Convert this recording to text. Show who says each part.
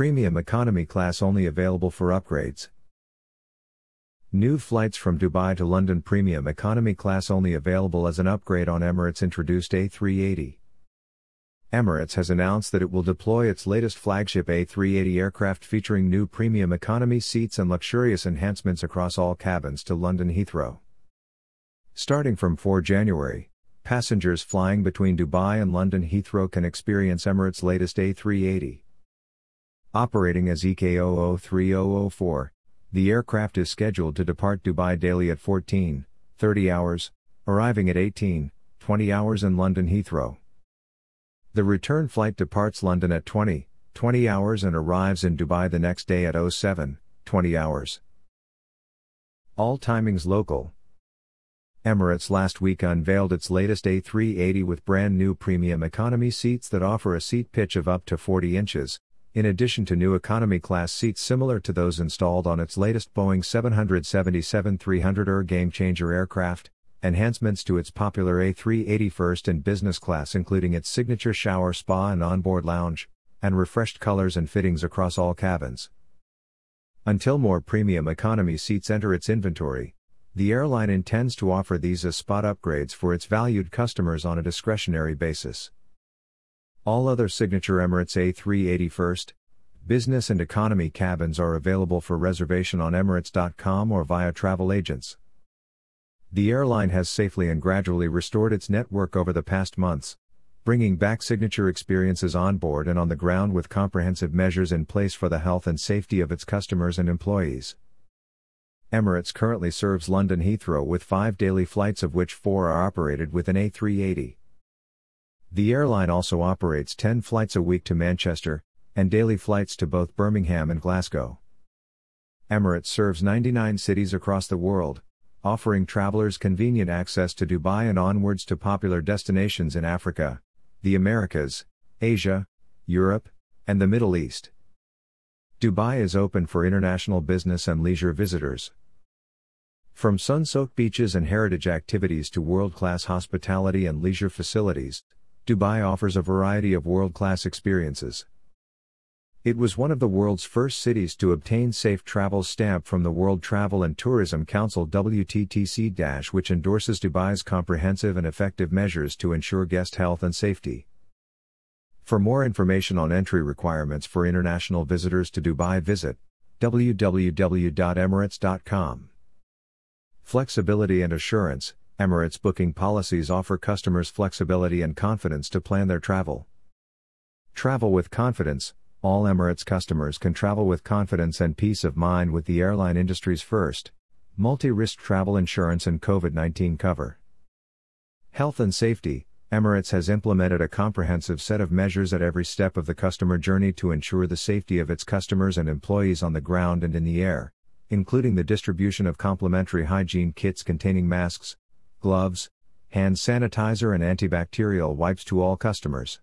Speaker 1: Premium Economy Class only available for upgrades. New flights from Dubai to London Premium Economy Class only available as an upgrade on Emirates introduced A380. Emirates has announced that it will deploy its latest flagship A380 aircraft featuring new premium economy seats and luxurious enhancements across all cabins to London Heathrow. Starting from 4 January, passengers flying between Dubai and London Heathrow can experience Emirates' latest A380. Operating as EK003004, the aircraft is scheduled to depart Dubai daily at 14, 30 hours, arriving at 18, 20 hours in London Heathrow. The return flight departs London at 20, 20 hours and arrives in Dubai the next day at 07, 20 hours. All timings local. Emirates last week unveiled its latest A380 with brand new premium economy seats that offer a seat pitch of up to 40 inches, in addition to new economy class seats similar to those installed on its latest Boeing 777-300ER Gamechanger aircraft, enhancements to its popular A380 first and business class including its signature shower spa and onboard lounge, and refreshed colors and fittings across all cabins. Until more premium economy seats enter its inventory, the airline intends to offer these as spot upgrades for its valued customers on a discretionary basis. All other signature Emirates A380 first, business and economy cabins are available for reservation on emirates.com or via travel agents. The airline has safely and gradually restored its network over the past months, bringing back signature experiences on board and on the ground with comprehensive measures in place for the health and safety of its customers and employees. Emirates currently serves London Heathrow with five daily flights, of which four are operated with an A380. The airline also operates 10 flights a week to Manchester, and daily flights to both Birmingham and Glasgow. Emirates serves 99 cities across the world, offering travelers convenient access to Dubai and onwards to popular destinations in Africa, the Americas, Asia, Europe, and the Middle East. Dubai is open for international business and leisure visitors. From sun soaked beaches and heritage activities to world class hospitality and leisure facilities, Dubai offers a variety of world class experiences. It was one of the world's first cities to obtain Safe Travel stamp from the World Travel and Tourism Council WTTC- which endorses Dubai's comprehensive and effective measures to ensure guest health and safety. For more information on entry requirements for international visitors to Dubai visit www.emirates.com. Flexibility and assurance Emirates booking policies offer customers flexibility and confidence to plan their travel. Travel with confidence all Emirates customers can travel with confidence and peace of mind with the airline industry's first multi risk travel insurance and COVID 19 cover. Health and safety Emirates has implemented a comprehensive set of measures at every step of the customer journey to ensure the safety of its customers and employees on the ground and in the air, including the distribution of complimentary hygiene kits containing masks, gloves, hand sanitizer, and antibacterial wipes to all customers.